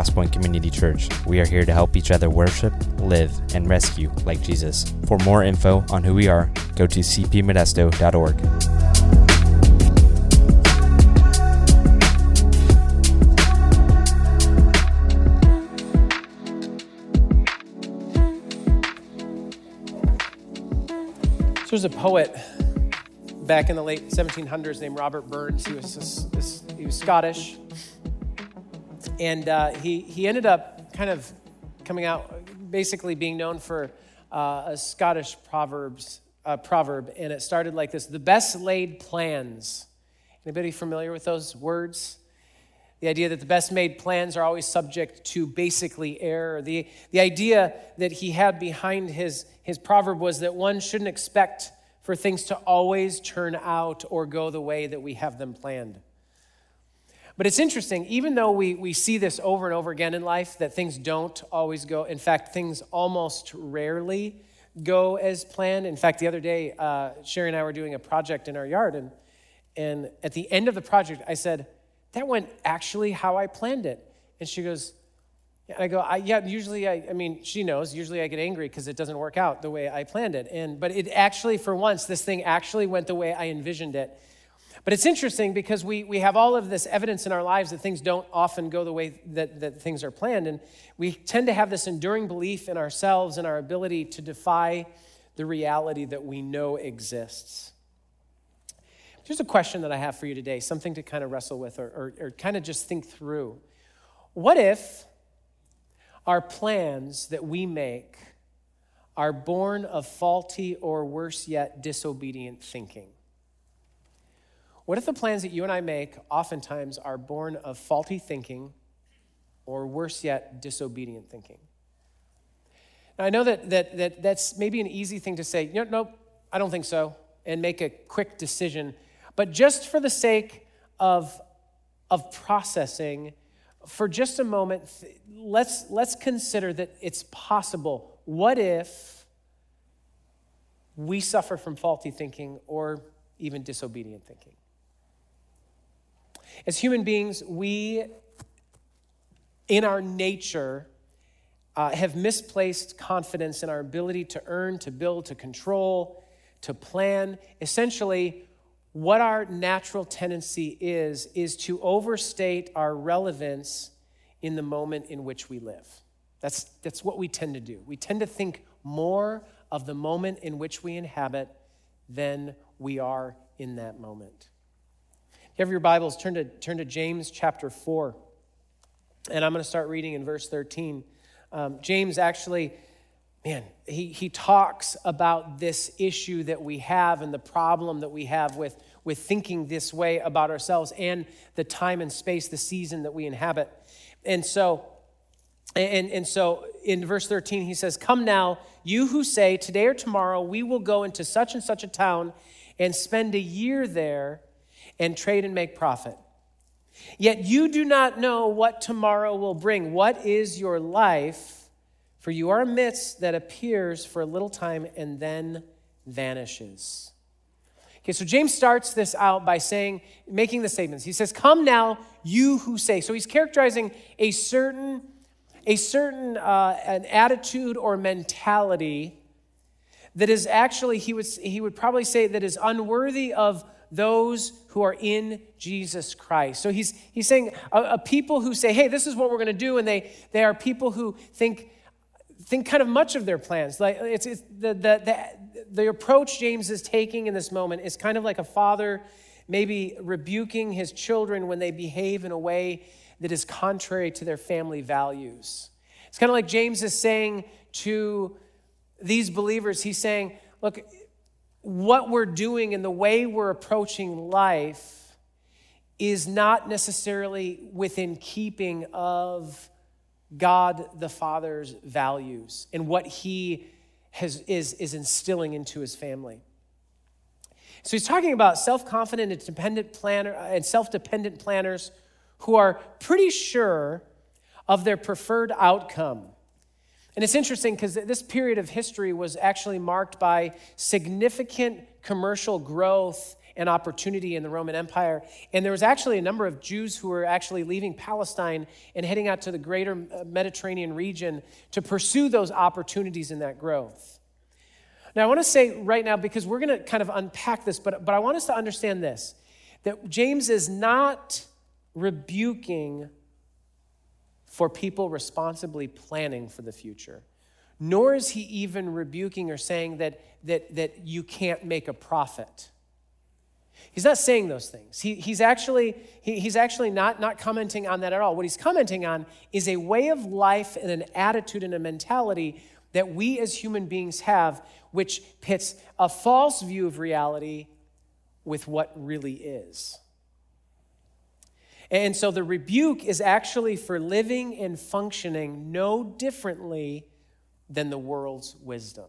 Crosspoint Community Church. We are here to help each other worship, live, and rescue like Jesus. For more info on who we are, go to cpmodesto.org. So there's a poet back in the late 1700s named Robert Burns. He was he was Scottish, and uh, he he ended up kind of coming out, basically being known for uh, a Scottish proverbs uh, proverb, and it started like this: "The best laid plans." Anybody familiar with those words? The idea that the best made plans are always subject to basically error. The, the idea that he had behind his, his proverb was that one shouldn't expect for things to always turn out or go the way that we have them planned. But it's interesting, even though we, we see this over and over again in life, that things don't always go, in fact, things almost rarely go as planned. In fact, the other day, uh, Sherry and I were doing a project in our yard, and, and at the end of the project, I said, that went actually how I planned it. And she goes, and I go, I, yeah, usually I, I mean, she knows, usually I get angry because it doesn't work out the way I planned it. And, but it actually, for once, this thing actually went the way I envisioned it. But it's interesting because we, we have all of this evidence in our lives that things don't often go the way that, that things are planned. And we tend to have this enduring belief in ourselves and our ability to defy the reality that we know exists. Here's a question that I have for you today, something to kind of wrestle with or, or, or kind of just think through. What if our plans that we make are born of faulty or worse yet, disobedient thinking? What if the plans that you and I make oftentimes are born of faulty thinking or worse yet, disobedient thinking? Now, I know that, that, that that's maybe an easy thing to say, no, nope, I don't think so, and make a quick decision. But just for the sake of, of processing, for just a moment, let's, let's consider that it's possible. What if we suffer from faulty thinking or even disobedient thinking? As human beings, we, in our nature, uh, have misplaced confidence in our ability to earn, to build, to control, to plan. Essentially, what our natural tendency is, is to overstate our relevance in the moment in which we live. That's, that's what we tend to do. We tend to think more of the moment in which we inhabit than we are in that moment. You have your Bibles, turn to, turn to James chapter 4. And I'm going to start reading in verse 13. Um, James actually man, he, he talks about this issue that we have and the problem that we have with, with thinking this way about ourselves and the time and space, the season that we inhabit. And so, and, and so in verse 13, he says, Come now, you who say, Today or tomorrow we will go into such and such a town and spend a year there and trade and make profit. Yet you do not know what tomorrow will bring. What is your life? For you are a mist that appears for a little time and then vanishes. Okay, so James starts this out by saying, making the statements. He says, Come now, you who say. So he's characterizing a certain, a certain uh, an attitude or mentality that is actually, he would, he would probably say, that is unworthy of those who are in Jesus Christ. So he's, he's saying a, a people who say, hey, this is what we're going to do, and they, they are people who think think kind of much of their plans. Like it's, it's the, the, the, the approach James is taking in this moment is kind of like a father maybe rebuking his children when they behave in a way that is contrary to their family values. It's kind of like James is saying to these believers, he's saying, look, what we're doing and the way we're approaching life is not necessarily within keeping of God the Father's values and what he has, is, is instilling into his family. So he's talking about self-confident and dependent planner uh, and self-dependent planners who are pretty sure of their preferred outcome. And it's interesting because this period of history was actually marked by significant commercial growth and opportunity in the Roman Empire. And there was actually a number of Jews who were actually leaving Palestine and heading out to the greater uh, Mediterranean region to pursue those opportunities in that growth. Now, I want to say right now, because we're going to kind of unpack this, but, but I want us to understand this that James is not rebuking for people responsibly planning for the future, nor is he even rebuking or saying that, that, that you can't make a profit. He's not saying those things. He, he's actually, he, he's actually not, not commenting on that at all. What he's commenting on is a way of life and an attitude and a mentality that we as human beings have, which pits a false view of reality with what really is. And so the rebuke is actually for living and functioning no differently than the world's wisdom.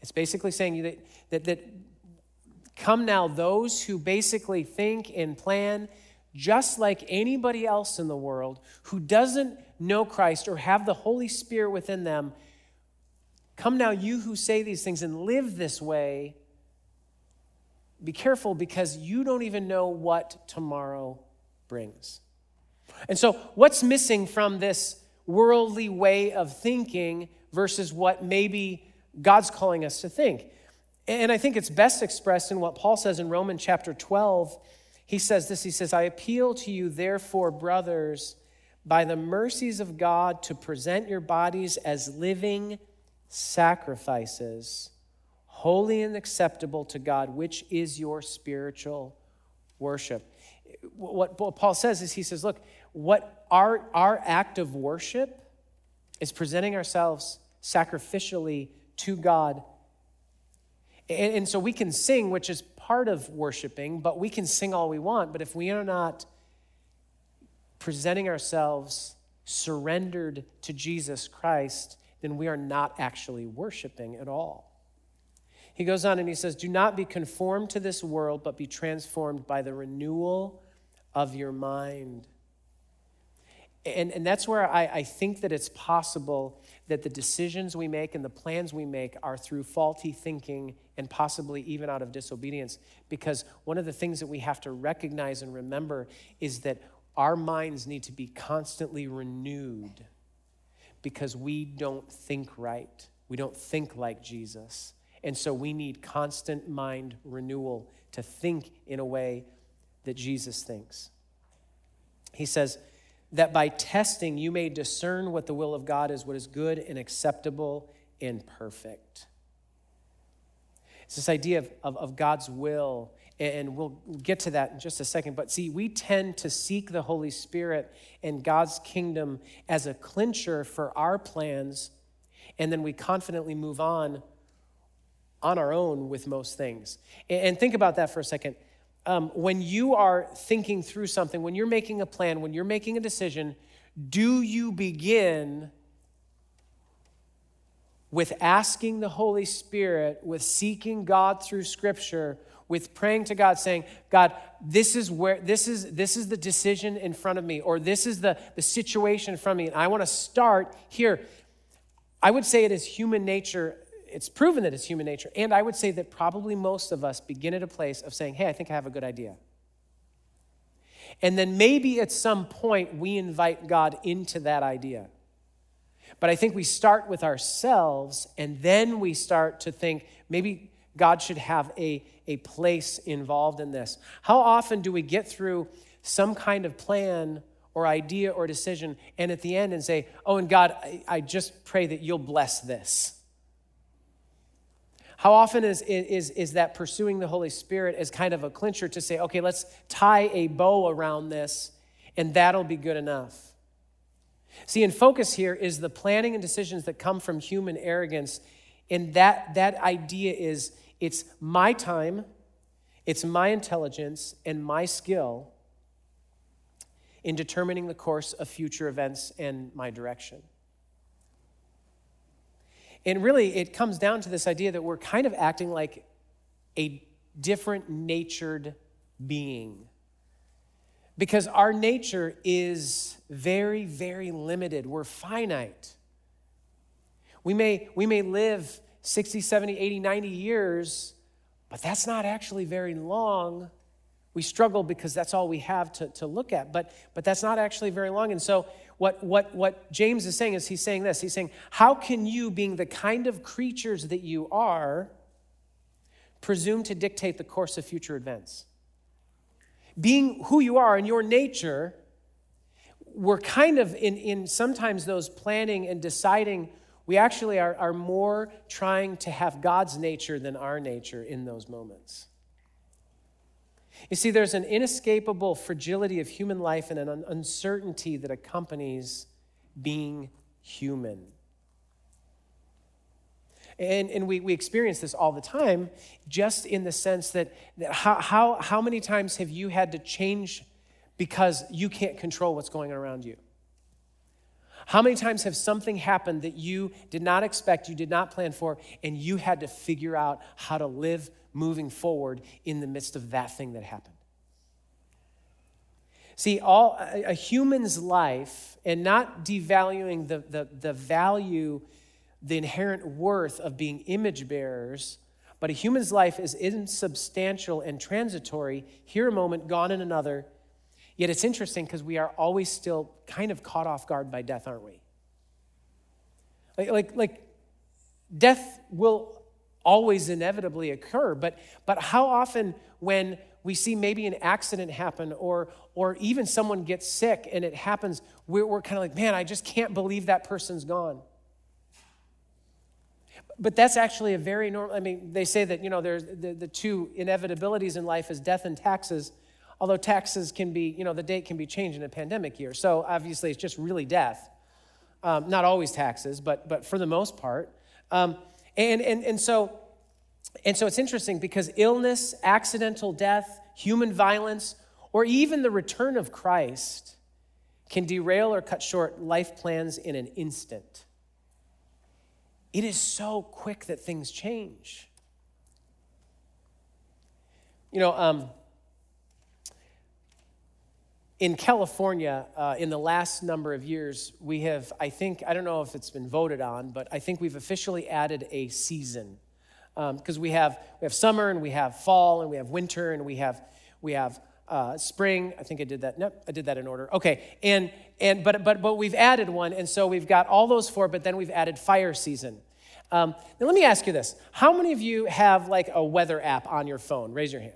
It's basically saying that, that, that come now those who basically think and plan just like anybody else in the world who doesn't know Christ or have the Holy Spirit within them Come now, you who say these things and live this way, be careful because you don't even know what tomorrow brings. And so, what's missing from this worldly way of thinking versus what maybe God's calling us to think? And I think it's best expressed in what Paul says in Romans chapter 12. He says this He says, I appeal to you, therefore, brothers, by the mercies of God, to present your bodies as living sacrifices, holy and acceptable to God, which is your spiritual worship. What Paul says is, he says, look, what our, our act of worship is presenting ourselves sacrificially to God. And, and so we can sing, which is part of worshiping, but we can sing all we want. But if we are not presenting ourselves surrendered to Jesus Christ, then we are not actually worshiping at all. He goes on and he says, Do not be conformed to this world, but be transformed by the renewal of your mind. And, and that's where I, I think that it's possible that the decisions we make and the plans we make are through faulty thinking and possibly even out of disobedience. Because one of the things that we have to recognize and remember is that our minds need to be constantly renewed because we don't think right. We don't think like Jesus. And so we need constant mind renewal to think in a way that Jesus thinks. He says that by testing you may discern what the will of God is, what is good and acceptable and perfect. It's this idea of, of, of God's will and we'll get to that in just a second. But see, we tend to seek the Holy Spirit and God's kingdom as a clincher for our plans, and then we confidently move on on our own with most things. And think about that for a second. Um, when you are thinking through something, when you're making a plan, when you're making a decision, do you begin with asking the Holy Spirit, with seeking God through Scripture? with praying to God, saying, God, this is where this is this is the decision in front of me, or this is the, the situation in front of me, and I want to start here. I would say it is human nature. It's proven that it's human nature. And I would say that probably most of us begin at a place of saying, Hey, I think I have a good idea. And then maybe at some point we invite God into that idea. But I think we start with ourselves and then we start to think maybe God should have a, a place involved in this. How often do we get through some kind of plan or idea or decision and at the end and say, Oh, and God, I, I just pray that you'll bless this? How often is, is, is that pursuing the Holy Spirit as kind of a clincher to say, okay, let's tie a bow around this and that'll be good enough? See, in focus here is the planning and decisions that come from human arrogance. And that, that idea is it's my time, it's my intelligence, and my skill in determining the course of future events and my direction. And really, it comes down to this idea that we're kind of acting like a different natured being. Because our nature is very, very limited. We're finite. We may, we may live 60, 70, 80, 90 years, But that's not actually very long. We struggle because that's all we have to, to look at, but, but that's not actually very long. And so, what, what, what James is saying is he's saying this He's saying, How can you, being the kind of creatures that you are, presume to dictate the course of future events? Being who you are in your nature, we're kind of in, in sometimes those planning and deciding, we actually are, are more trying to have God's nature than our nature in those moments. You see, there's an inescapable fragility of human life and an uncertainty that accompanies being human. And, and we, we experience this all the time, just in the sense that, that how, how, how many times have you had to change because you can't control what's going on around you? How many times have something happened that you did not expect, you did not plan for, and you had to figure out how to live moving forward in the midst of that thing that happened? See, all a, human's life, and not devaluing the, the, the value, the inherent worth of being image bearers, but a human's life is insubstantial and transitory, here a moment, gone in another, Yet it's interesting because we are always still kind of caught off guard by death, aren't we? Like, like, like death will always inevitably occur, but, but how often when we see maybe an accident happen or, or even someone gets sick and it happens, we're, we're kind of like, man, I just can't believe that person's gone. But that's actually a very normal, I mean, they say that, you know, there's the, the two inevitabilities in life is death and taxes although taxes can be, you know, the date can be changed in a pandemic year. So obviously it's just really death. Um, not always taxes, but, but for the most part. Um, and, and, and, so, and so it's interesting because illness, accidental death, human violence, or even the return of Christ can derail or cut short life plans in an instant. It is so quick that things change. You know, um, in California, uh, in the last number of years, we have, I think, I don't know if it's been voted on, but I think we've officially added a season. Because um, we, have, we have summer and we have fall and we have winter and we have, we have uh, spring. I think I did that. No, I did that in order. Okay. And, and, but, but, but we've added one. And so we've got all those four, but then we've added fire season. Um, now, let me ask you this How many of you have like a weather app on your phone? Raise your hand.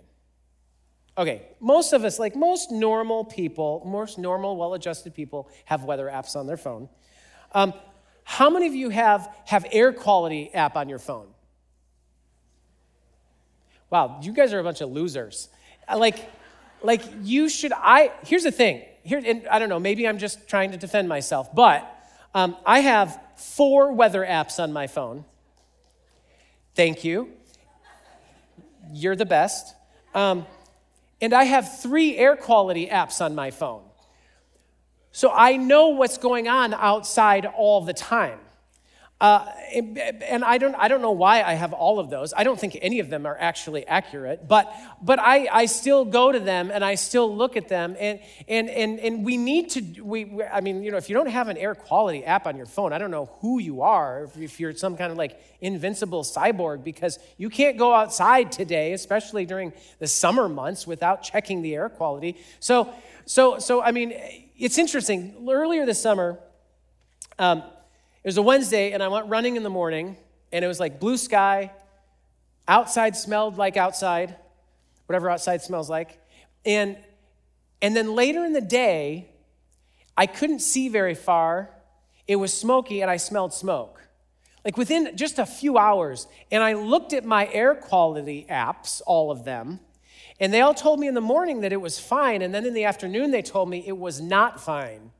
Okay, most of us, like most normal people, most normal, well adjusted people, have weather apps on their phone. Um, how many of you have, have air quality app on your phone? Wow, you guys are a bunch of losers. Uh, like, like you should, I, here's the thing. Here, and I don't know, maybe I'm just trying to defend myself, but um, I have four weather apps on my phone. Thank you. You're the best. Um, and I have three air quality apps on my phone. So I know what's going on outside all the time. Uh, and I don't, I don't know why I have all of those. I don't think any of them are actually accurate, but, but I, I still go to them and I still look at them. And, and, and, and we need to, we, I mean, you know, if you don't have an air quality app on your phone, I don't know who you are, if you're some kind of like invincible cyborg, because you can't go outside today, especially during the summer months, without checking the air quality. So, so, so I mean, it's interesting. Earlier this summer, um, it was a Wednesday, and I went running in the morning, and it was like blue sky. Outside smelled like outside, whatever outside smells like. And, and then later in the day, I couldn't see very far. It was smoky, and I smelled smoke. Like within just a few hours. And I looked at my air quality apps, all of them, and they all told me in the morning that it was fine. And then in the afternoon, they told me it was not fine.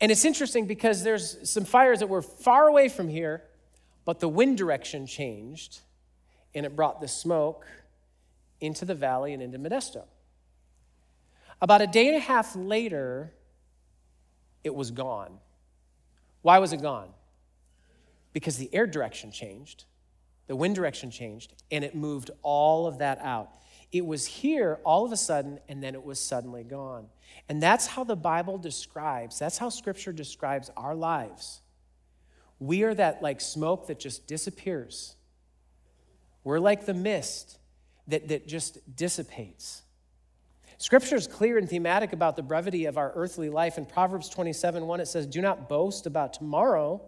And it's interesting because there's some fires that were far away from here, but the wind direction changed and it brought the smoke into the valley and into Modesto. About a day and a half later, it was gone. Why was it gone? Because the air direction changed, the wind direction changed, and it moved all of that out. It was here all of a sudden, and then it was suddenly gone. And that's how the Bible describes, that's how Scripture describes our lives. We are that like smoke that just disappears. We're like the mist that, that just dissipates. Scripture is clear and thematic about the brevity of our earthly life. In Proverbs 27 1, it says, Do not boast about tomorrow,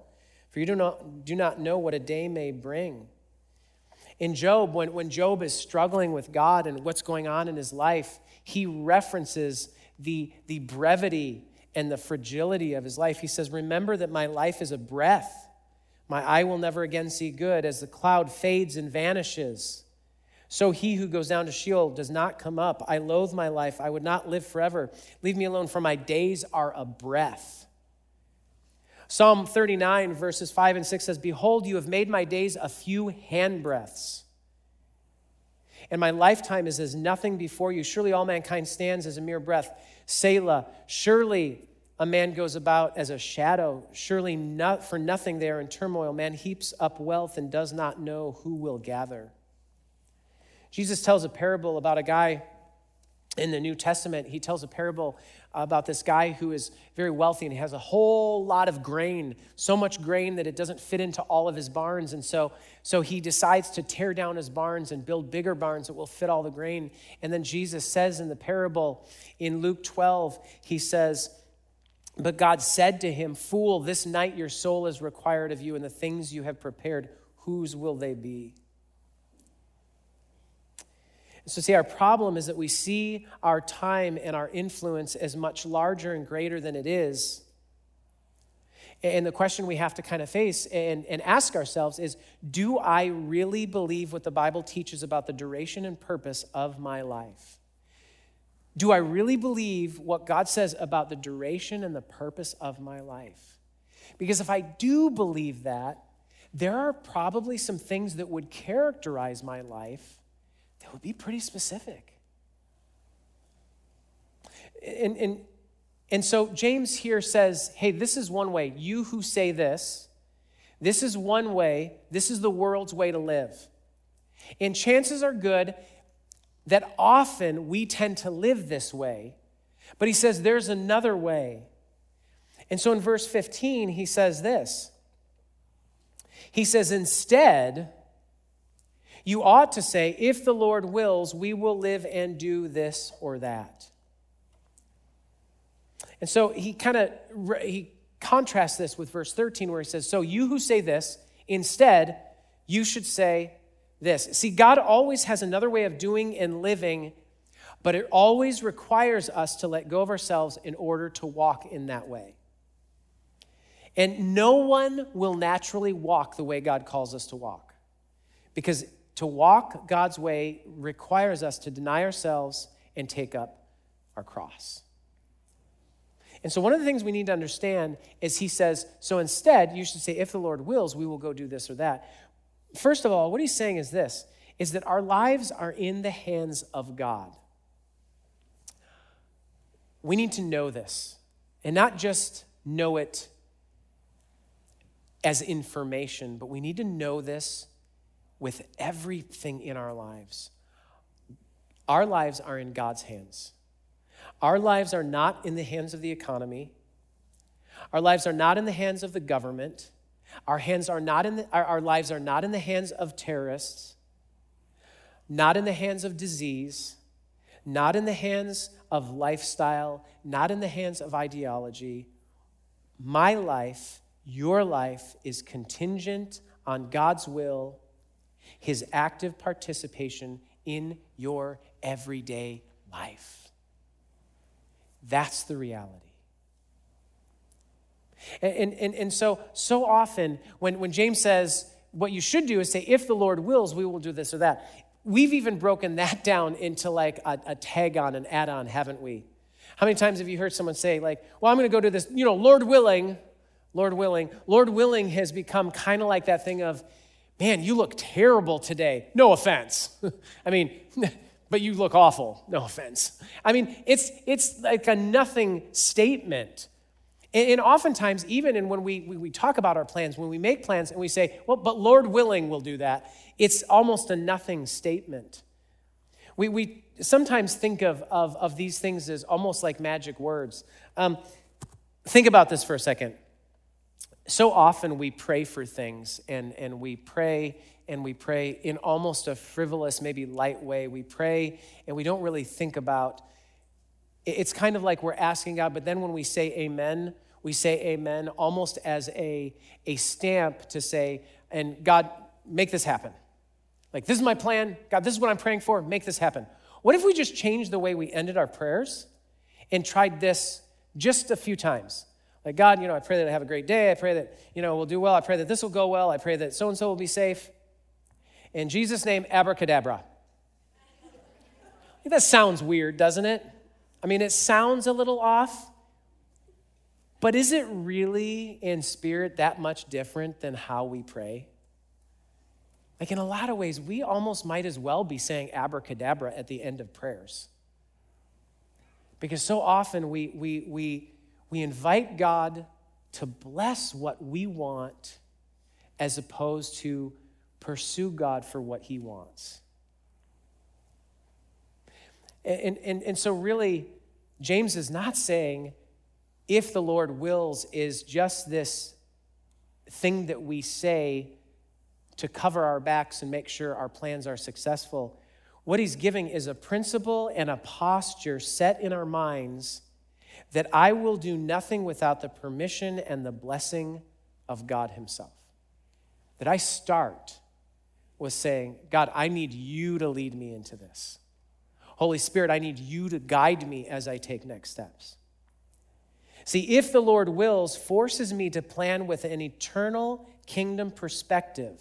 for you do not, do not know what a day may bring. In Job, when, when Job is struggling with God and what's going on in his life, he references the, the brevity and the fragility of his life. He says, Remember that my life is a breath. My eye will never again see good as the cloud fades and vanishes. So he who goes down to Sheol does not come up. I loathe my life. I would not live forever. Leave me alone, for my days are a breath. Psalm 39, verses 5 and 6 says, Behold, you have made my days a few handbreadths, and my lifetime is as nothing before you. Surely all mankind stands as a mere breath. Selah, surely a man goes about as a shadow. Surely not, for nothing there in turmoil. Man heaps up wealth and does not know who will gather. Jesus tells a parable about a guy in the New Testament. He tells a parable about this guy who is very wealthy and he has a whole lot of grain, so much grain that it doesn't fit into all of his barns. And so, so he decides to tear down his barns and build bigger barns that will fit all the grain. And then Jesus says in the parable in Luke 12, he says, But God said to him, Fool, this night your soul is required of you, and the things you have prepared, whose will they be? So, see, our problem is that we see our time and our influence as much larger and greater than it is. And the question we have to kind of face and, and ask ourselves is Do I really believe what the Bible teaches about the duration and purpose of my life? Do I really believe what God says about the duration and the purpose of my life? Because if I do believe that, there are probably some things that would characterize my life that would be pretty specific. And, and, and so James here says, hey, this is one way. You who say this, this is one way, this is the world's way to live. And chances are good that often we tend to live this way. But he says there's another way. And so in verse 15, he says this He says, instead, you ought to say, if the Lord wills, we will live and do this or that. And so he kind of he contrasts this with verse 13 where he says, "So you who say this, instead you should say this." See, God always has another way of doing and living, but it always requires us to let go of ourselves in order to walk in that way. And no one will naturally walk the way God calls us to walk. Because to walk God's way requires us to deny ourselves and take up our cross. And so, one of the things we need to understand is he says, so instead, you should say, if the Lord wills, we will go do this or that. First of all, what he's saying is this is that our lives are in the hands of God. We need to know this and not just know it as information, but we need to know this with everything in our lives. Our lives are in God's hands. Our lives are not in the hands of the economy. Our lives are not in the hands of the government. Our, hands are not in the, our, our lives are not in the hands of terrorists, not in the hands of disease, not in the hands of lifestyle, not in the hands of ideology. My life, your life, is contingent on God's will his active participation in your everyday life. That's the reality. And, and, and so, so often, when, when James says, what you should do is say, if the Lord wills, we will do this or that. We've even broken that down into like a, a tag on, an add on, haven't we? How many times have you heard someone say, like, well, I'm going to go do this, you know, Lord willing, Lord willing. Lord willing has become kind of like that thing of, Man, you look terrible today. No offense. I mean, but you look awful. No offense. I mean, it's, it's like a nothing statement. And, and oftentimes, even in when we, we, we talk about our plans, when we make plans and we say, well, but Lord willing, we'll do that, it's almost a nothing statement. We, we sometimes think of, of, of these things as almost like magic words. Um, think about this for a second so often we pray for things and, and we pray and we pray in almost a frivolous, maybe light way. We pray and we don't really think about it's kind of like we're asking God, but then when we say amen, we say amen almost as a, a stamp to say, and God, make this happen. Like, this is my plan. God, this is what I'm praying for. Make this happen. What if we just changed the way we ended our prayers and tried this just a few times? Like, God, you know, I pray that I have a great day. I pray that, you know, we'll do well. I pray that this will go well. I pray that so and so will be safe. In Jesus' name, abracadabra. that sounds weird, doesn't it? I mean, it sounds a little off, but is it really in spirit that much different than how we pray? Like, in a lot of ways, we almost might as well be saying abracadabra at the end of prayers. Because so often we, we, we, we invite God to bless what we want as opposed to pursue God for what he wants. And, and, and so, really, James is not saying if the Lord wills is just this thing that we say to cover our backs and make sure our plans are successful. What he's giving is a principle and a posture set in our minds that I will do nothing without the permission and the blessing of God Himself. That I start with saying, God, I need you to lead me into this. Holy Spirit, I need you to guide me as I take next steps. See, if the Lord wills, forces me to plan with an eternal kingdom perspective.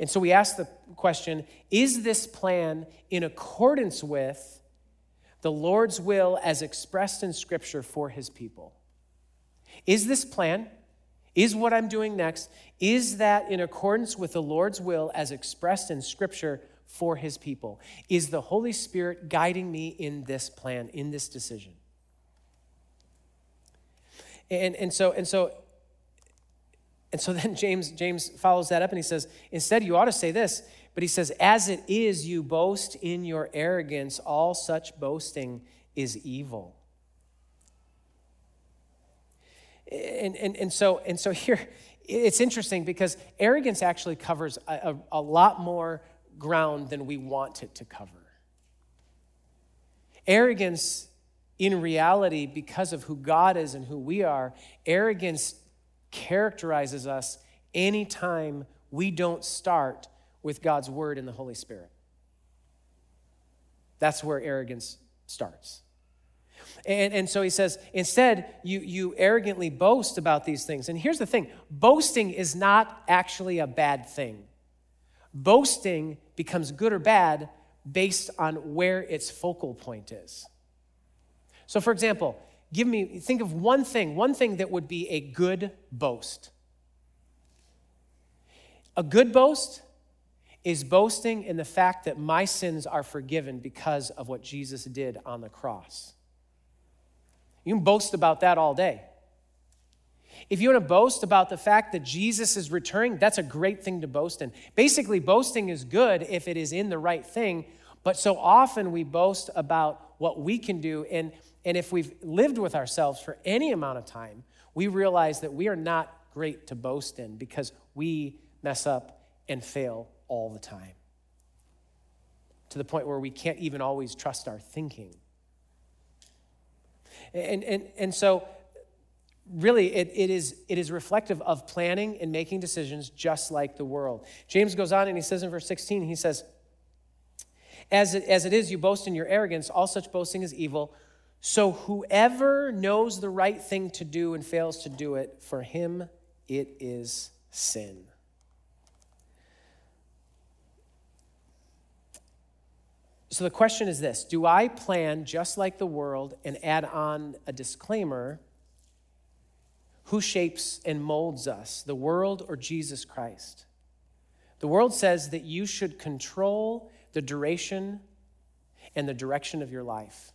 And so we ask the question is this plan in accordance with the Lord's will as expressed in Scripture for his people? Is this plan, is what I'm doing next, is that in accordance with the Lord's will as expressed in Scripture for his people? Is the Holy Spirit guiding me in this plan, in this decision? And, and so, and so, and so then James, James follows that up and he says, instead, you ought to say this, but he says, as it is, you boast in your arrogance, all such boasting is evil. And, and, and, so, and so here, it's interesting because arrogance actually covers a, a, a lot more ground than we want it to cover. Arrogance, in reality, because of who God is and who we are, arrogance characterizes us anytime we don't start with God's word and the Holy Spirit. That's where arrogance starts. And, and so he says, instead, you, you arrogantly boast about these things. And here's the thing boasting is not actually a bad thing. Boasting becomes good or bad based on where its focal point is. So, for example, give me, think of one thing, one thing that would be a good boast. A good boast is boasting in the fact that my sins are forgiven because of what Jesus did on the cross. You can boast about that all day. If you want to boast about the fact that Jesus is returning, that's a great thing to boast in. Basically, boasting is good if it is in the right thing, but so often we boast about what we can do. And, and if we've lived with ourselves for any amount of time, we realize that we are not great to boast in because we mess up and fail all the time. To the point where we can't even always trust our thinking. And, and, and so really it, it, is, it is reflective of planning and making decisions just like the world. James goes on and he says in verse 16, he says, as it, as it is, you boast in your arrogance, all such boasting is evil. So whoever knows the right thing to do and fails to do it, for him it is sin. So the question is this Do I plan just like the world and add on a disclaimer? Who shapes and molds us, the world or Jesus Christ? The world says that you should control the duration and the direction of your life.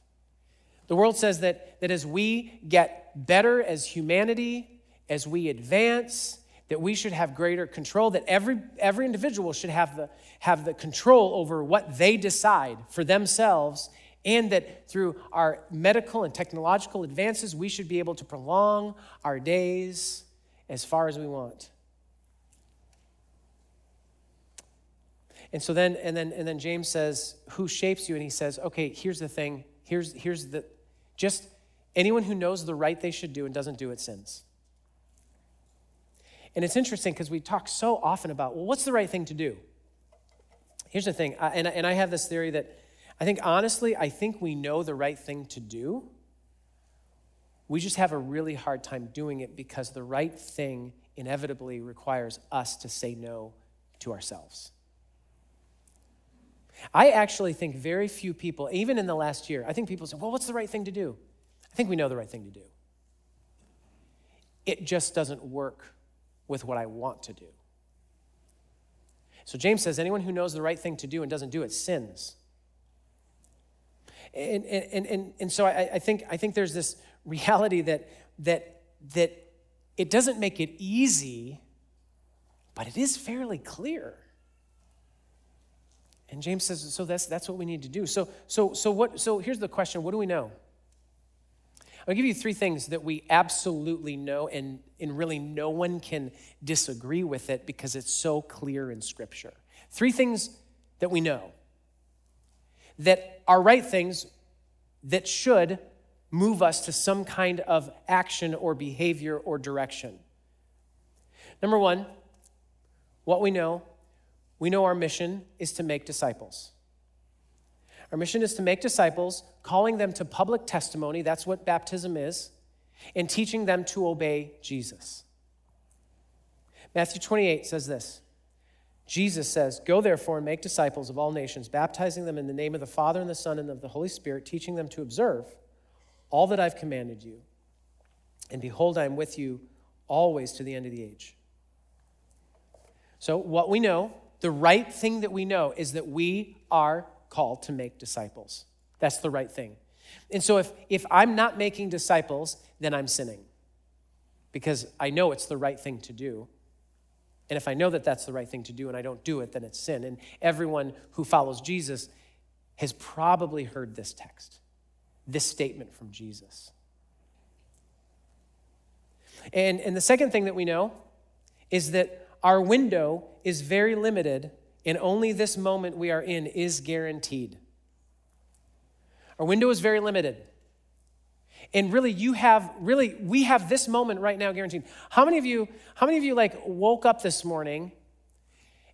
The world says that, that as we get better as humanity, as we advance, that we should have greater control, that every, every individual should have the, have the control over what they decide for themselves and that through our medical and technological advances, we should be able to prolong our days as far as we want. And so then, and then, and then James says, Who shapes you? And he says, Okay, here's the thing. Here's, here's the, just anyone who knows the right they should do and doesn't do it sins. And it's interesting because we talk so often about, well, what's the right thing to do? Here's the thing, I, and, and I have this theory that I think, honestly, I think we know the right thing to do. We just have a really hard time doing it because the right thing inevitably requires us to say no to ourselves. I actually think very few people, even in the last year, I think people say, well, what's the right thing to do? I think we know the right thing to do. It just doesn't work with what I want to do. So James says anyone who knows the right thing to do and doesn't do it sins. And, and, and, and so I, I, think, I think there's this reality that, that, that it doesn't make it easy, but it is fairly clear. And James says, so that's, that's what we need to do. So, so, so, what, so here's the question what do we know? I'll give you three things that we absolutely know, and, and really no one can disagree with it because it's so clear in Scripture. Three things that we know that are right things that should move us to some kind of action or behavior or direction. Number one, what we know, we know our mission is to make disciples. Our mission is to make disciples, calling them to public testimony, that's what baptism is, and teaching them to obey Jesus. Matthew 28 says this Jesus says, Go therefore and make disciples of all nations, baptizing them in the name of the Father and the Son and of the Holy Spirit, teaching them to observe all that I've commanded you. And behold, I am with you always to the end of the age. So, what we know, the right thing that we know, is that we are called to make disciples. That's the right thing. And so if, if I'm not making disciples, then I'm sinning because I know it's the right thing to do. And if I know that that's the right thing to do and I don't do it, then it's sin. And everyone who follows Jesus has probably heard this text, this statement from Jesus. And, and the second thing that we know is that our window is very limited and only this moment we are in is guaranteed. Our window is very limited. And really, you have, really, we have this moment right now guaranteed. How many of you, how many of you like woke up this morning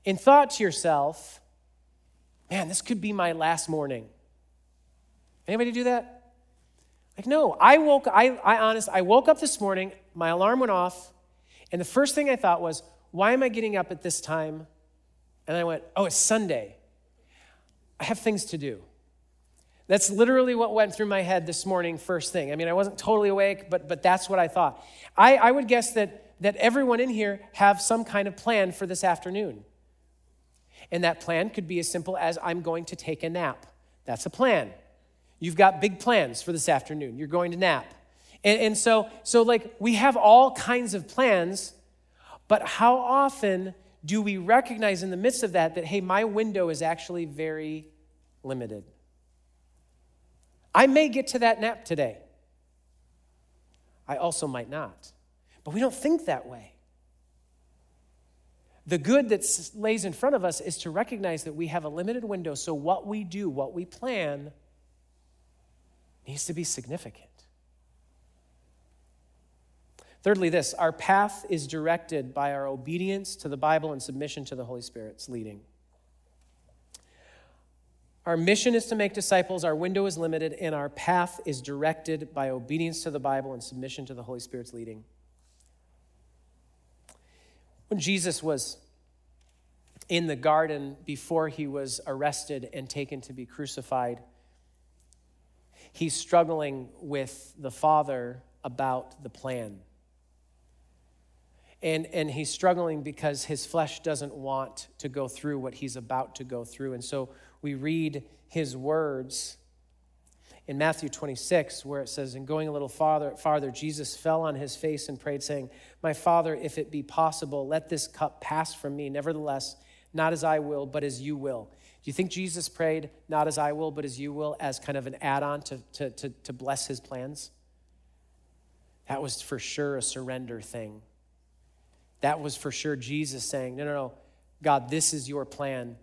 and thought to yourself, man, this could be my last morning? Anybody do that? Like, no, I woke, I, I honest, I woke up this morning, my alarm went off, and the first thing I thought was, why am I getting up at this time? And I went, oh, it's Sunday. I have things to do. That's literally what went through my head this morning, first thing. I mean, I wasn't totally awake, but, but that's what I thought. I, I would guess that, that everyone in here have some kind of plan for this afternoon. And that plan could be as simple as I'm going to take a nap. That's a plan. You've got big plans for this afternoon. You're going to nap. And, and so, so, like, we have all kinds of plans, but how often do we recognize in the midst of that that, hey, my window is actually very limited? I may get to that nap today. I also might not. But we don't think that way. The good that lays in front of us is to recognize that we have a limited window, so what we do, what we plan, needs to be significant. Thirdly, this our path is directed by our obedience to the Bible and submission to the Holy Spirit's leading. Our mission is to make disciples, our window is limited, and our path is directed by obedience to the Bible and submission to the Holy Spirit's leading. When Jesus was in the garden before he was arrested and taken to be crucified, he's struggling with the Father about the plan. And, and he's struggling because his flesh doesn't want to go through what he's about to go through. And so we read his words in Matthew 26, where it says, And going a little farther, farther, Jesus fell on his face and prayed, saying, My Father, if it be possible, let this cup pass from me. Nevertheless, not as I will, but as you will. Do you think Jesus prayed, Not as I will, but as you will, as kind of an add on to, to, to, to bless his plans? That was for sure a surrender thing. That was for sure Jesus saying, No, no, no, God, this is your plan.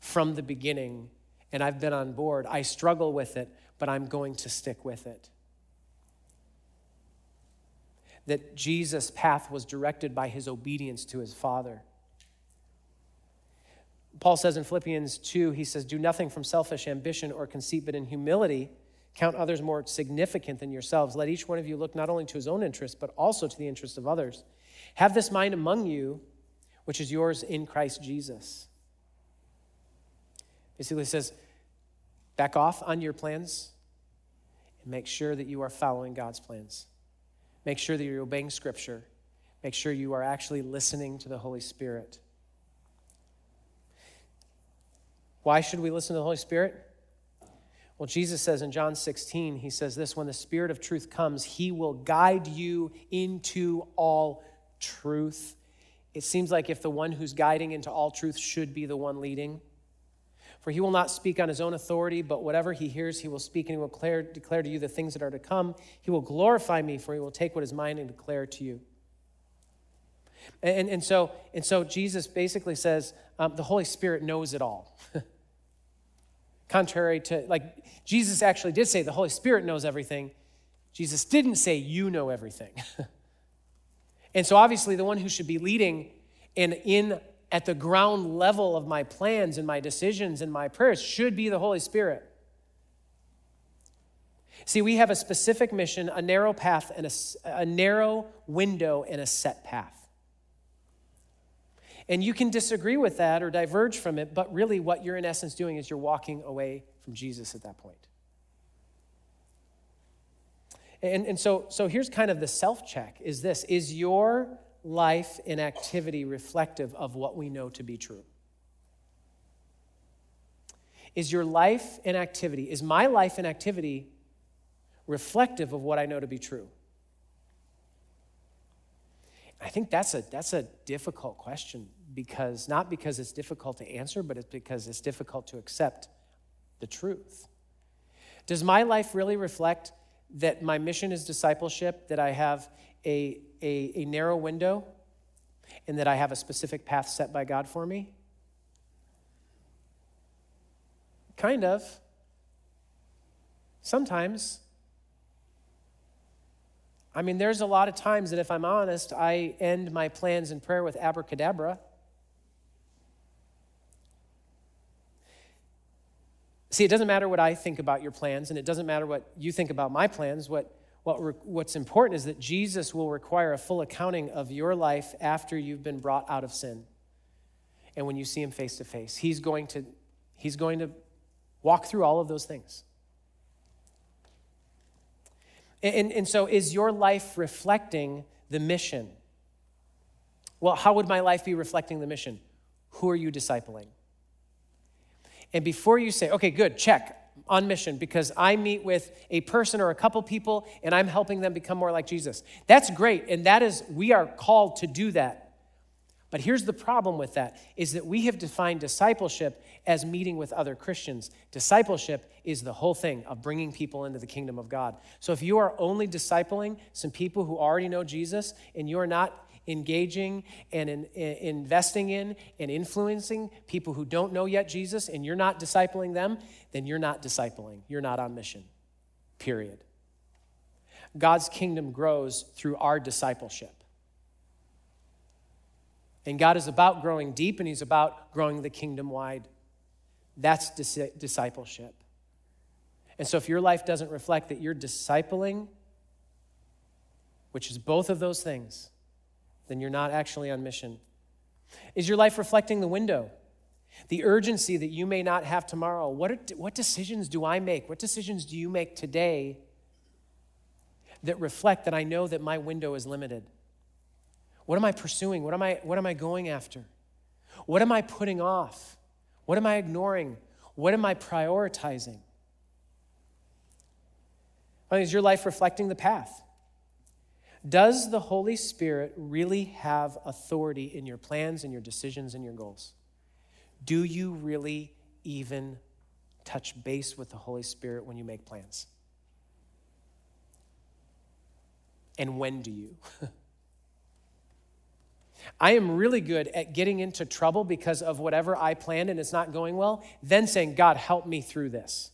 from the beginning and I've been on board. I struggle with it, but I'm going to stick with it. That Jesus' path was directed by his obedience to his Father. Paul says in Philippians 2, he says, Do nothing from selfish ambition or conceit, but in humility count others more significant than yourselves. Let each one of you look not only to his own interest, but also to the interest of others. Have this mind among you, which is yours in Christ Jesus. Basically says, back off on your plans and make sure that you are following God's plans. Make sure that you're obeying Scripture. Make sure you are actually listening to the Holy Spirit. Why should we listen to the Holy Spirit? Well, Jesus says in John 16, He says this when the Spirit of truth comes, He will guide you into all truth. It seems like if the one who's guiding into all truth should be the one leading. For he will not speak on his own authority, but whatever he hears, he will speak, and he will declare, declare to you the things that are to come. He will glorify me, for he will take what is mine and declare to you. And, and, so, and so Jesus basically says um, the Holy Spirit knows it all. Contrary to, like, Jesus actually did say the Holy Spirit knows everything. Jesus didn't say you know everything. and so, obviously, the one who should be leading and in at the ground level of my plans and my decisions and my prayers should be the Holy Spirit. See, we have a specific mission, a narrow path, and a, a narrow window and a set path. And you can disagree with that or diverge from it, but really what you're in essence doing is you're walking away from Jesus at that point. And, and so, so here's kind of the self check is this Is your life and activity reflective of what we know to be true? Is your life and activity, is my life and activity reflective of what I know to be true? I think that's a, that's a difficult question because, not because it's difficult to answer, but it's because it's difficult to accept the truth. Does my life really reflect that my mission is discipleship, that I have a, a, a narrow window, and that I have a specific path set by God for me? Kind of. Sometimes. I mean, there's a lot of times that if I'm honest, I end my plans in prayer with abracadabra. See, it doesn't matter what I think about your plans, and it doesn't matter what you think about my plans. What, what what's important is that Jesus will require a full accounting of your life after you've been brought out of sin. And when you see him face to face, he's going to, he's going to walk through all of those things. And, and, and so, is your life reflecting the mission? Well, how would my life be reflecting the mission? Who are you discipling? And before you say, okay, good, check, on mission because I meet with a person or a couple people and I'm helping them become more like Jesus. That's great. And that is, we are called to do that. But here's the problem with that is that we have defined discipleship as meeting with other Christians. Discipleship is the whole thing of bringing people into the kingdom of God. So if you are only discipling some people who already know Jesus and you're not engaging and in, in, investing in and influencing people who don't know yet Jesus and you're not discipling them, then you're not discipling. You're not on mission. Period. God's kingdom grows through our discipleship. And God is about growing deep and He's about growing the kingdom wide. That's dis- discipleship. And so if your life doesn't reflect that you're discipling, which is both of those things, then you're not actually on mission. Is your life reflecting the window? The urgency that you may not have tomorrow. What, are, what decisions do I make? What decisions do you make today that reflect that I know that my window is limited? What am I pursuing? What am I, what am I going after? What am I putting off? What am I ignoring? What am I prioritizing? Is your life reflecting the path? Does the Holy Spirit really have authority in your plans and your decisions and your goals? Do you really even touch base with the Holy Spirit when you make plans? And when do you? I am really good at getting into trouble because of whatever I planned and it's not going well, then saying, God, help me through this.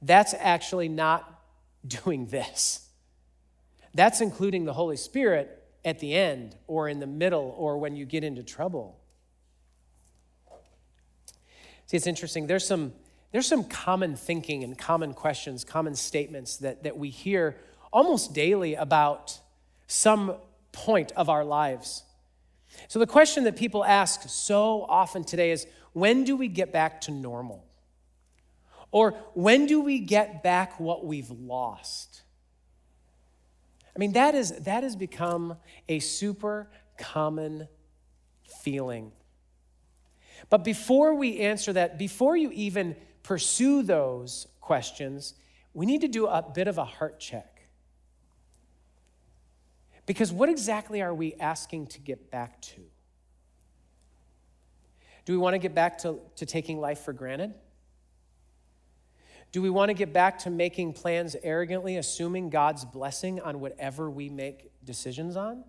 That's actually not doing this. That's including the Holy Spirit at the end or in the middle or when you get into trouble. See, it's interesting. There's some, there's some common thinking and common questions, common statements that, that we hear almost daily about some point of our lives. So, the question that people ask so often today is when do we get back to normal? Or when do we get back what we've lost? I mean, that, is, that has become a super common feeling. But before we answer that, before you even pursue those questions, we need to do a bit of a heart check. Because what exactly are we asking to get back to? Do we want to get back to, to taking life for granted? Do we want to get back to making plans arrogantly, assuming God's blessing on whatever we make decisions on?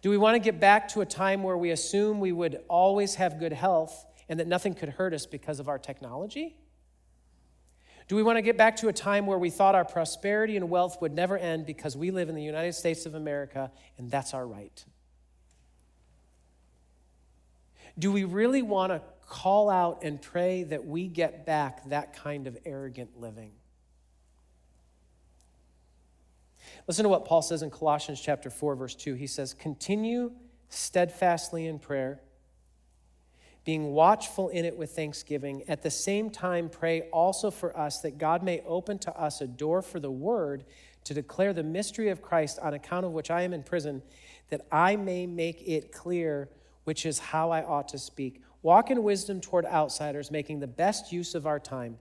Do we want to get back to a time where we assume we would always have good health and that nothing could hurt us because of our technology? Do we want to get back to a time where we thought our prosperity and wealth would never end because we live in the United States of America and that's our right? Do we really want to call out and pray that we get back that kind of arrogant living? Listen to what Paul says in Colossians chapter 4 verse 2. He says, "Continue steadfastly in prayer, being watchful in it with thanksgiving. At the same time, pray also for us that God may open to us a door for the word to declare the mystery of Christ, on account of which I am in prison, that I may make it clear which is how I ought to speak. Walk in wisdom toward outsiders, making the best use of our time.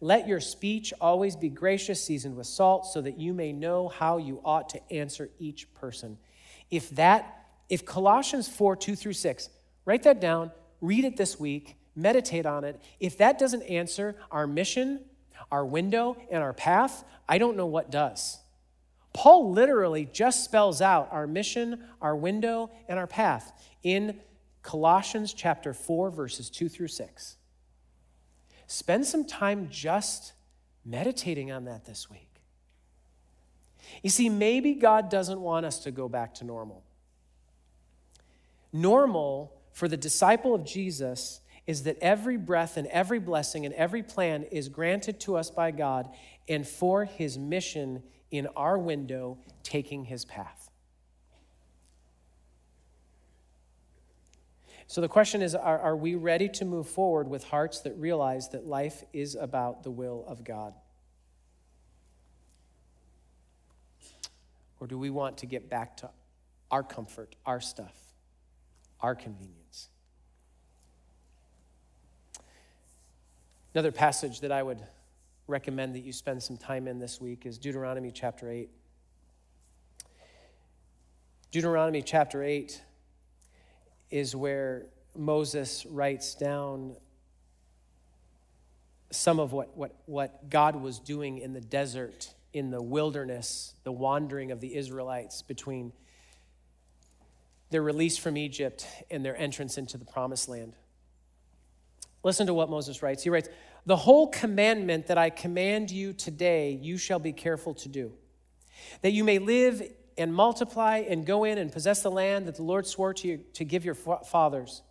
Let your speech always be gracious, seasoned with salt, so that you may know how you ought to answer each person. If that, if Colossians 4, 2 through 6, write that down, read it this week, meditate on it. If that doesn't answer our mission, our window, and our path, I don't know what does. Paul literally just spells out our mission, our window, and our path in Colossians chapter 4, verses 2 through 6. Spend some time just meditating on that this week. You see, maybe God doesn't want us to go back to normal. Normal for the disciple of Jesus is that every breath and every blessing and every plan is granted to us by God and for his mission in our window, taking his path. So the question is are, are we ready to move forward with hearts that realize that life is about the will of God? Or do we want to get back to our comfort, our stuff, our convenience? Another passage that I would recommend that you spend some time in this week is Deuteronomy chapter 8. Deuteronomy chapter 8 is where Moses writes down some of what, what, what God was doing in the desert, in the wilderness, the wandering of the Israelites between their release from Egypt and their entrance into the promised land. Listen to what Moses writes. He writes, The whole commandment that I command you today, you shall be careful to do, that you may live and multiply and go in and possess the land that the Lord swore to you to give your fathers.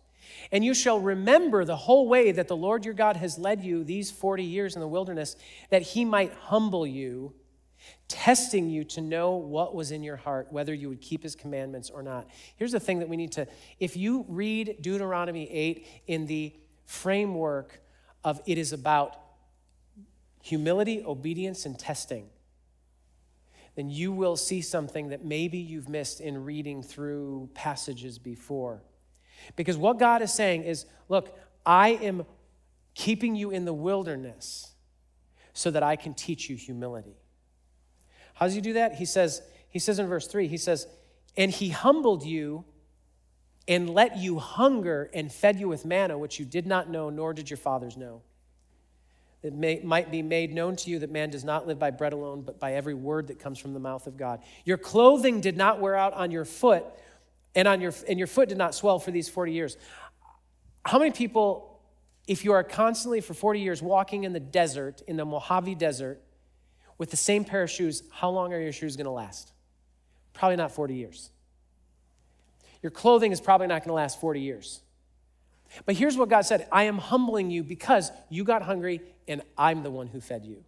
And you shall remember the whole way that the Lord your God has led you these 40 years in the wilderness, that he might humble you, testing you to know what was in your heart, whether you would keep his commandments or not. Here's the thing that we need to, if you read Deuteronomy 8 in the framework of it is about humility, obedience, and testing, then you will see something that maybe you've missed in reading through passages before. Because what God is saying is look, I am keeping you in the wilderness so that I can teach you humility. How does he do that? He says, he says in verse 3, he says, and he humbled you and let you hunger and fed you with manna, which you did not know, nor did your fathers know that may, might be made known to you that man does not live by bread alone, but by every word that comes from the mouth of God. Your clothing did not wear out on your foot, and, on your, and your foot did not swell for these 40 years. How many people, if you are constantly for 40 years walking in the desert, in the Mojave Desert, with the same pair of shoes, how long are your shoes going to last? Probably not 40 years. Your clothing is probably not going to last 40 years. But here's what God said I am humbling you because you got hungry and I'm the one who fed you.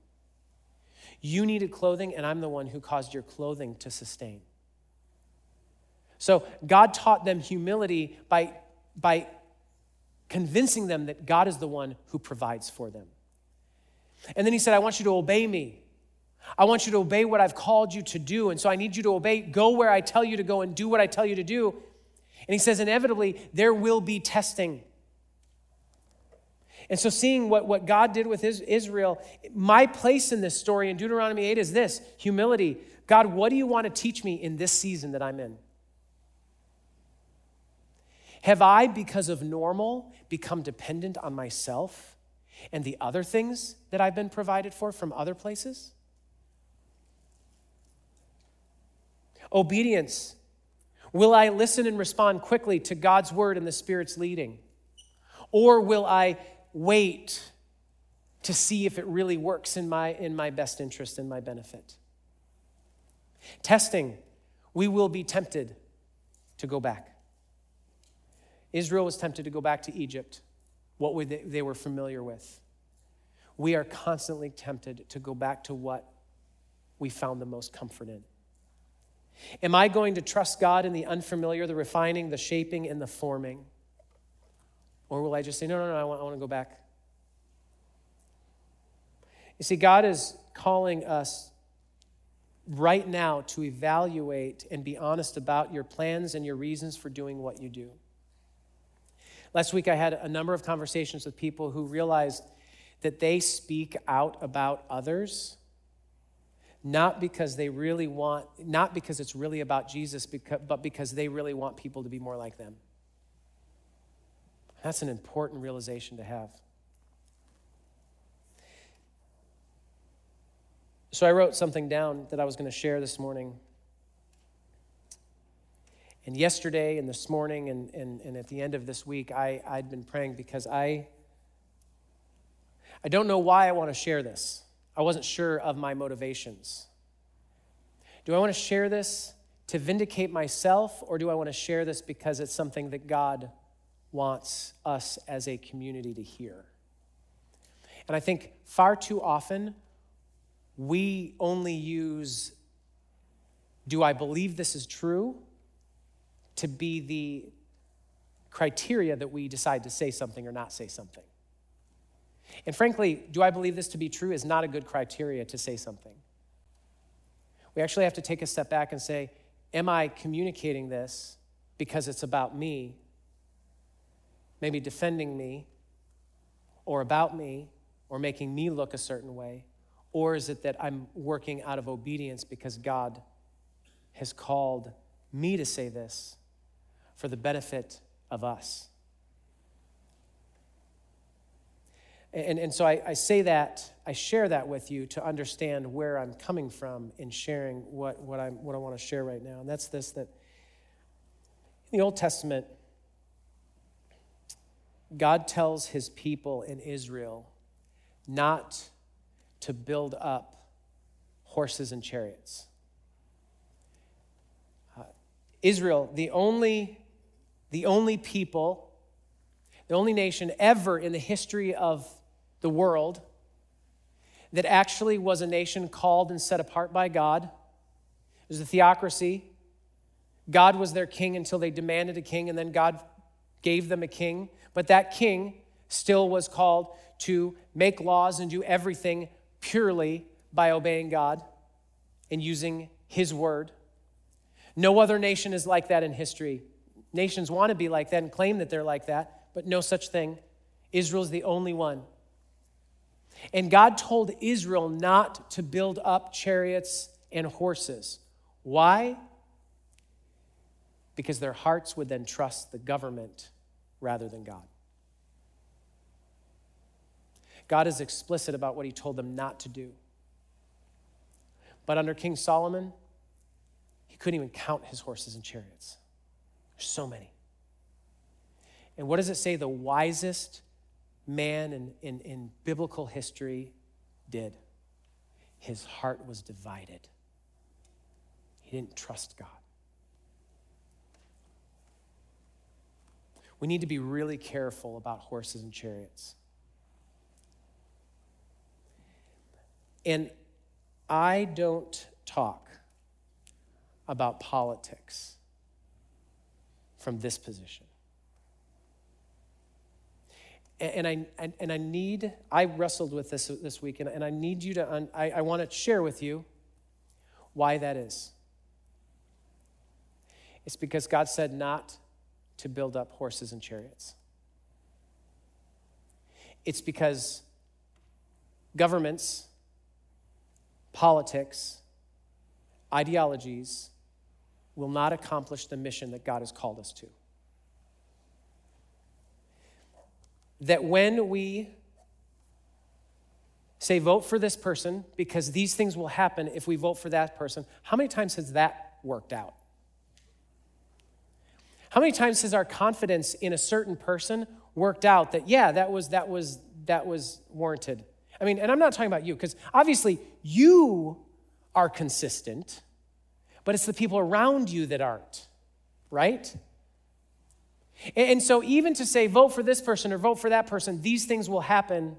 You needed clothing and I'm the one who caused your clothing to sustain. So God taught them humility by, by convincing them that God is the one who provides for them. And then he said, I want you to obey me. I want you to obey what I've called you to do. And so I need you to obey, go where I tell you to go and do what I tell you to do. And he says, inevitably, there will be testing. And so, seeing what, what God did with Israel, my place in this story in Deuteronomy 8 is this humility. God, what do you want to teach me in this season that I'm in? Have I, because of normal, become dependent on myself and the other things that I've been provided for from other places? Obedience. Will I listen and respond quickly to God's word and the Spirit's leading? Or will I wait to see if it really works in my, in my best interest and my benefit. Testing, we will be tempted to go back. Israel was tempted to go back to Egypt, what they, they were familiar with. We are constantly tempted to go back to what we found the most comfort in. Am I going to trust God in the unfamiliar, the refining, the shaping, and the forming? Or will I just say, no, no, no, I want, I want to go back? You see, God is calling us right now to evaluate and be honest about your plans and your reasons for doing what you do. Last week, I had a number of conversations with people who realized that they speak out about others not because they really want, not because it's really about Jesus, but because they really want people to be more like them. That's an important realization to have. So I wrote something down that I was going to share this morning. And yesterday and this morning and, and, and at the end of this week, I, I'd been praying because I, I don't know why I want to share this. I wasn't sure of my motivations. Do I want to share this to vindicate myself, or do I want to share this because it's something that God wants us as a community to hear. And I think far too often we only use do I believe this is true to be the criteria that we decide to say something or not say something. And frankly, do I believe this to be true is not a good criteria to say something. We actually have to take a step back and say, Am I communicating this because it's about me maybe defending me or about me or making me look a certain way? Or is it that I'm working out of obedience because God has called me to say this for the benefit of us? And, and so I, I say that, I share that with you to understand where I'm coming from in sharing what, what, I'm, what I want to share right now. And that's this that in the Old Testament, God tells his people in Israel not to build up horses and chariots. Uh, Israel, the only, the only people, the only nation ever in the history of the world that actually was a nation called and set apart by God. It was a theocracy. God was their king until they demanded a king, and then God gave them a king. But that king still was called to make laws and do everything purely by obeying God and using his word. No other nation is like that in history. Nations want to be like that and claim that they're like that, but no such thing. Israel's the only one. And God told Israel not to build up chariots and horses. Why? Because their hearts would then trust the government rather than God. God is explicit about what he told them not to do. But under King Solomon, he couldn't even count his horses and chariots. There's so many. And what does it say the wisest man in, in, in biblical history did? His heart was divided. He didn't trust God. We need to be really careful about horses and chariots. And I don't talk about politics from this position. And I, and I need, I wrestled with this this week, and I need you to, I, I want to share with you why that is. It's because God said not to build up horses and chariots. It's because governments, politics, ideologies will not accomplish the mission that God has called us to. That when we say, vote for this person because these things will happen if we vote for that person, how many times has that worked out? How many times has our confidence in a certain person worked out that, yeah, that was, that was, that was warranted? I mean, and I'm not talking about you, because obviously you are consistent, but it's the people around you that aren't, right? And so, even to say, vote for this person or vote for that person, these things will happen,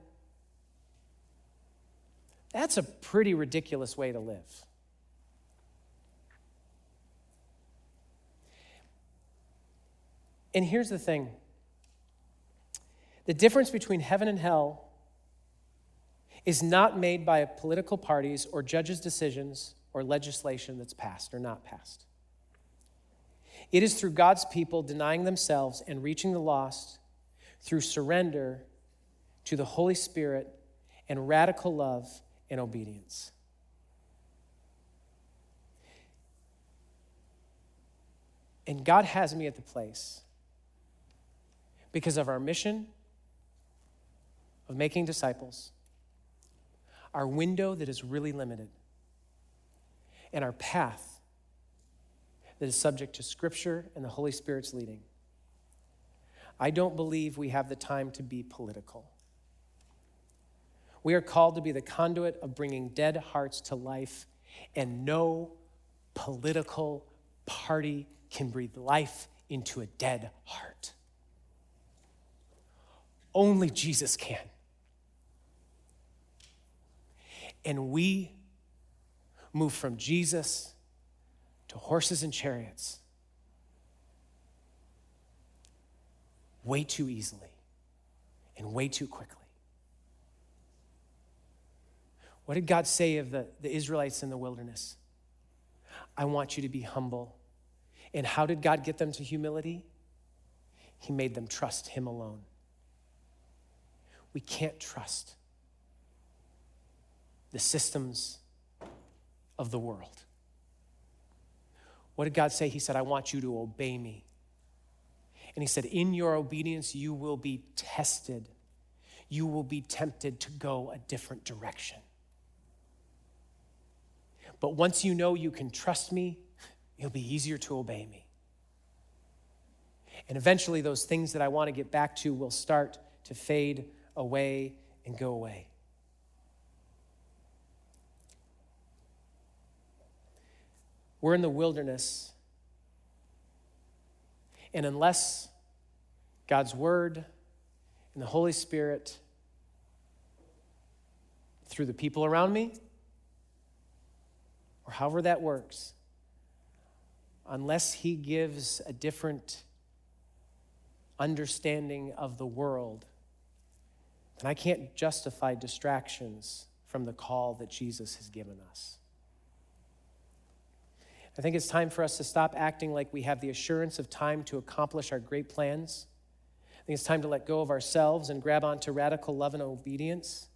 that's a pretty ridiculous way to live. And here's the thing the difference between heaven and hell is not made by political parties or judges' decisions or legislation that's passed or not passed. It is through God's people denying themselves and reaching the lost through surrender to the Holy Spirit and radical love and obedience. And God has me at the place because of our mission of making disciples, our window that is really limited, and our path that is subject to Scripture and the Holy Spirit's leading. I don't believe we have the time to be political. We are called to be the conduit of bringing dead hearts to life, and no political party can breathe life into a dead heart. Only Jesus can. And we move from Jesus to horses and chariots way too easily and way too quickly. What did God say of the, the Israelites in the wilderness? I want you to be humble. And how did God get them to humility? He made them trust Him alone we can't trust the systems of the world. What did God say? He said, I want you to obey me. And He said, In your obedience, you will be tested. You will be tempted to go a different direction. But once you know you can trust me, it'll be easier to obey me. And eventually, those things that I want to get back to will start to fade away and go away. We're in the wilderness, and unless God's Word and the Holy Spirit, through the people around me, or however that works, unless He gives a different understanding of the world, and I can't justify distractions from the call that Jesus has given us. I think it's time for us to stop acting like we have the assurance of time to accomplish our great plans. I think it's time to let go of ourselves and grab onto radical love and obedience.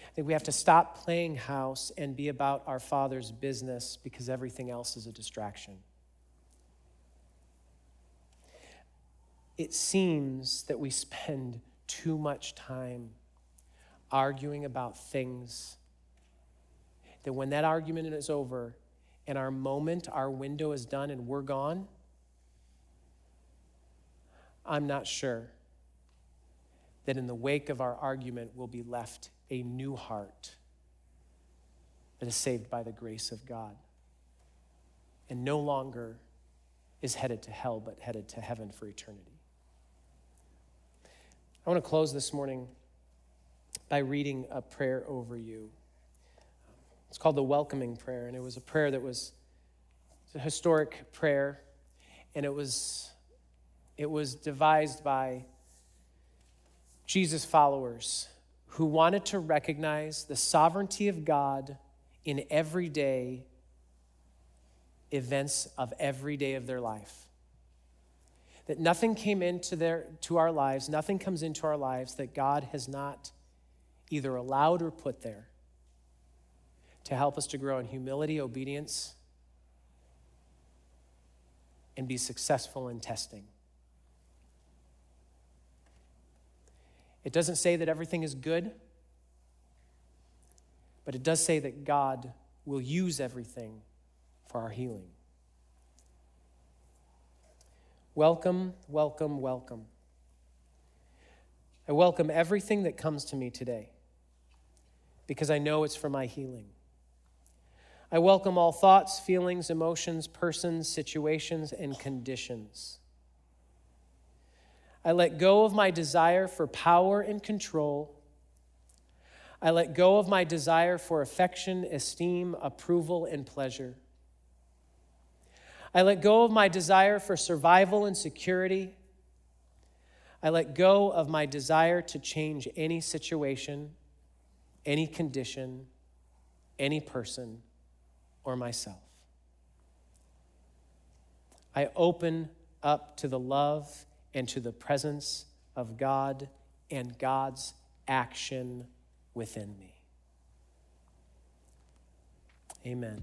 I think we have to stop playing house and be about our Father's business because everything else is a distraction. It seems that we spend too much time arguing about things that when that argument is over and our moment, our window is done and we're gone, I'm not sure that in the wake of our argument will be left a new heart that is saved by the grace of God and no longer is headed to hell, but headed to heaven for eternity. I want to close this morning by reading a prayer over you. It's called the welcoming prayer, and it was a prayer that was a historic prayer, and it was it was devised by Jesus followers who wanted to recognize the sovereignty of God in everyday events of every day of their life. That nothing came into their to our lives, nothing comes into our lives that God has not either allowed or put there to help us to grow in humility, obedience, and be successful in testing. It doesn't say that everything is good, but it does say that God will use everything for our healing. Welcome, welcome, welcome. I welcome everything that comes to me today because I know it's for my healing. I welcome all thoughts, feelings, emotions, persons, situations, and conditions. I let go of my desire for power and control. I let go of my desire for affection, esteem, approval, and pleasure. I let go of my desire for survival and security. I let go of my desire to change any situation, any condition, any person, or myself. I open up to the love and to the presence of God and God's action within me. Amen.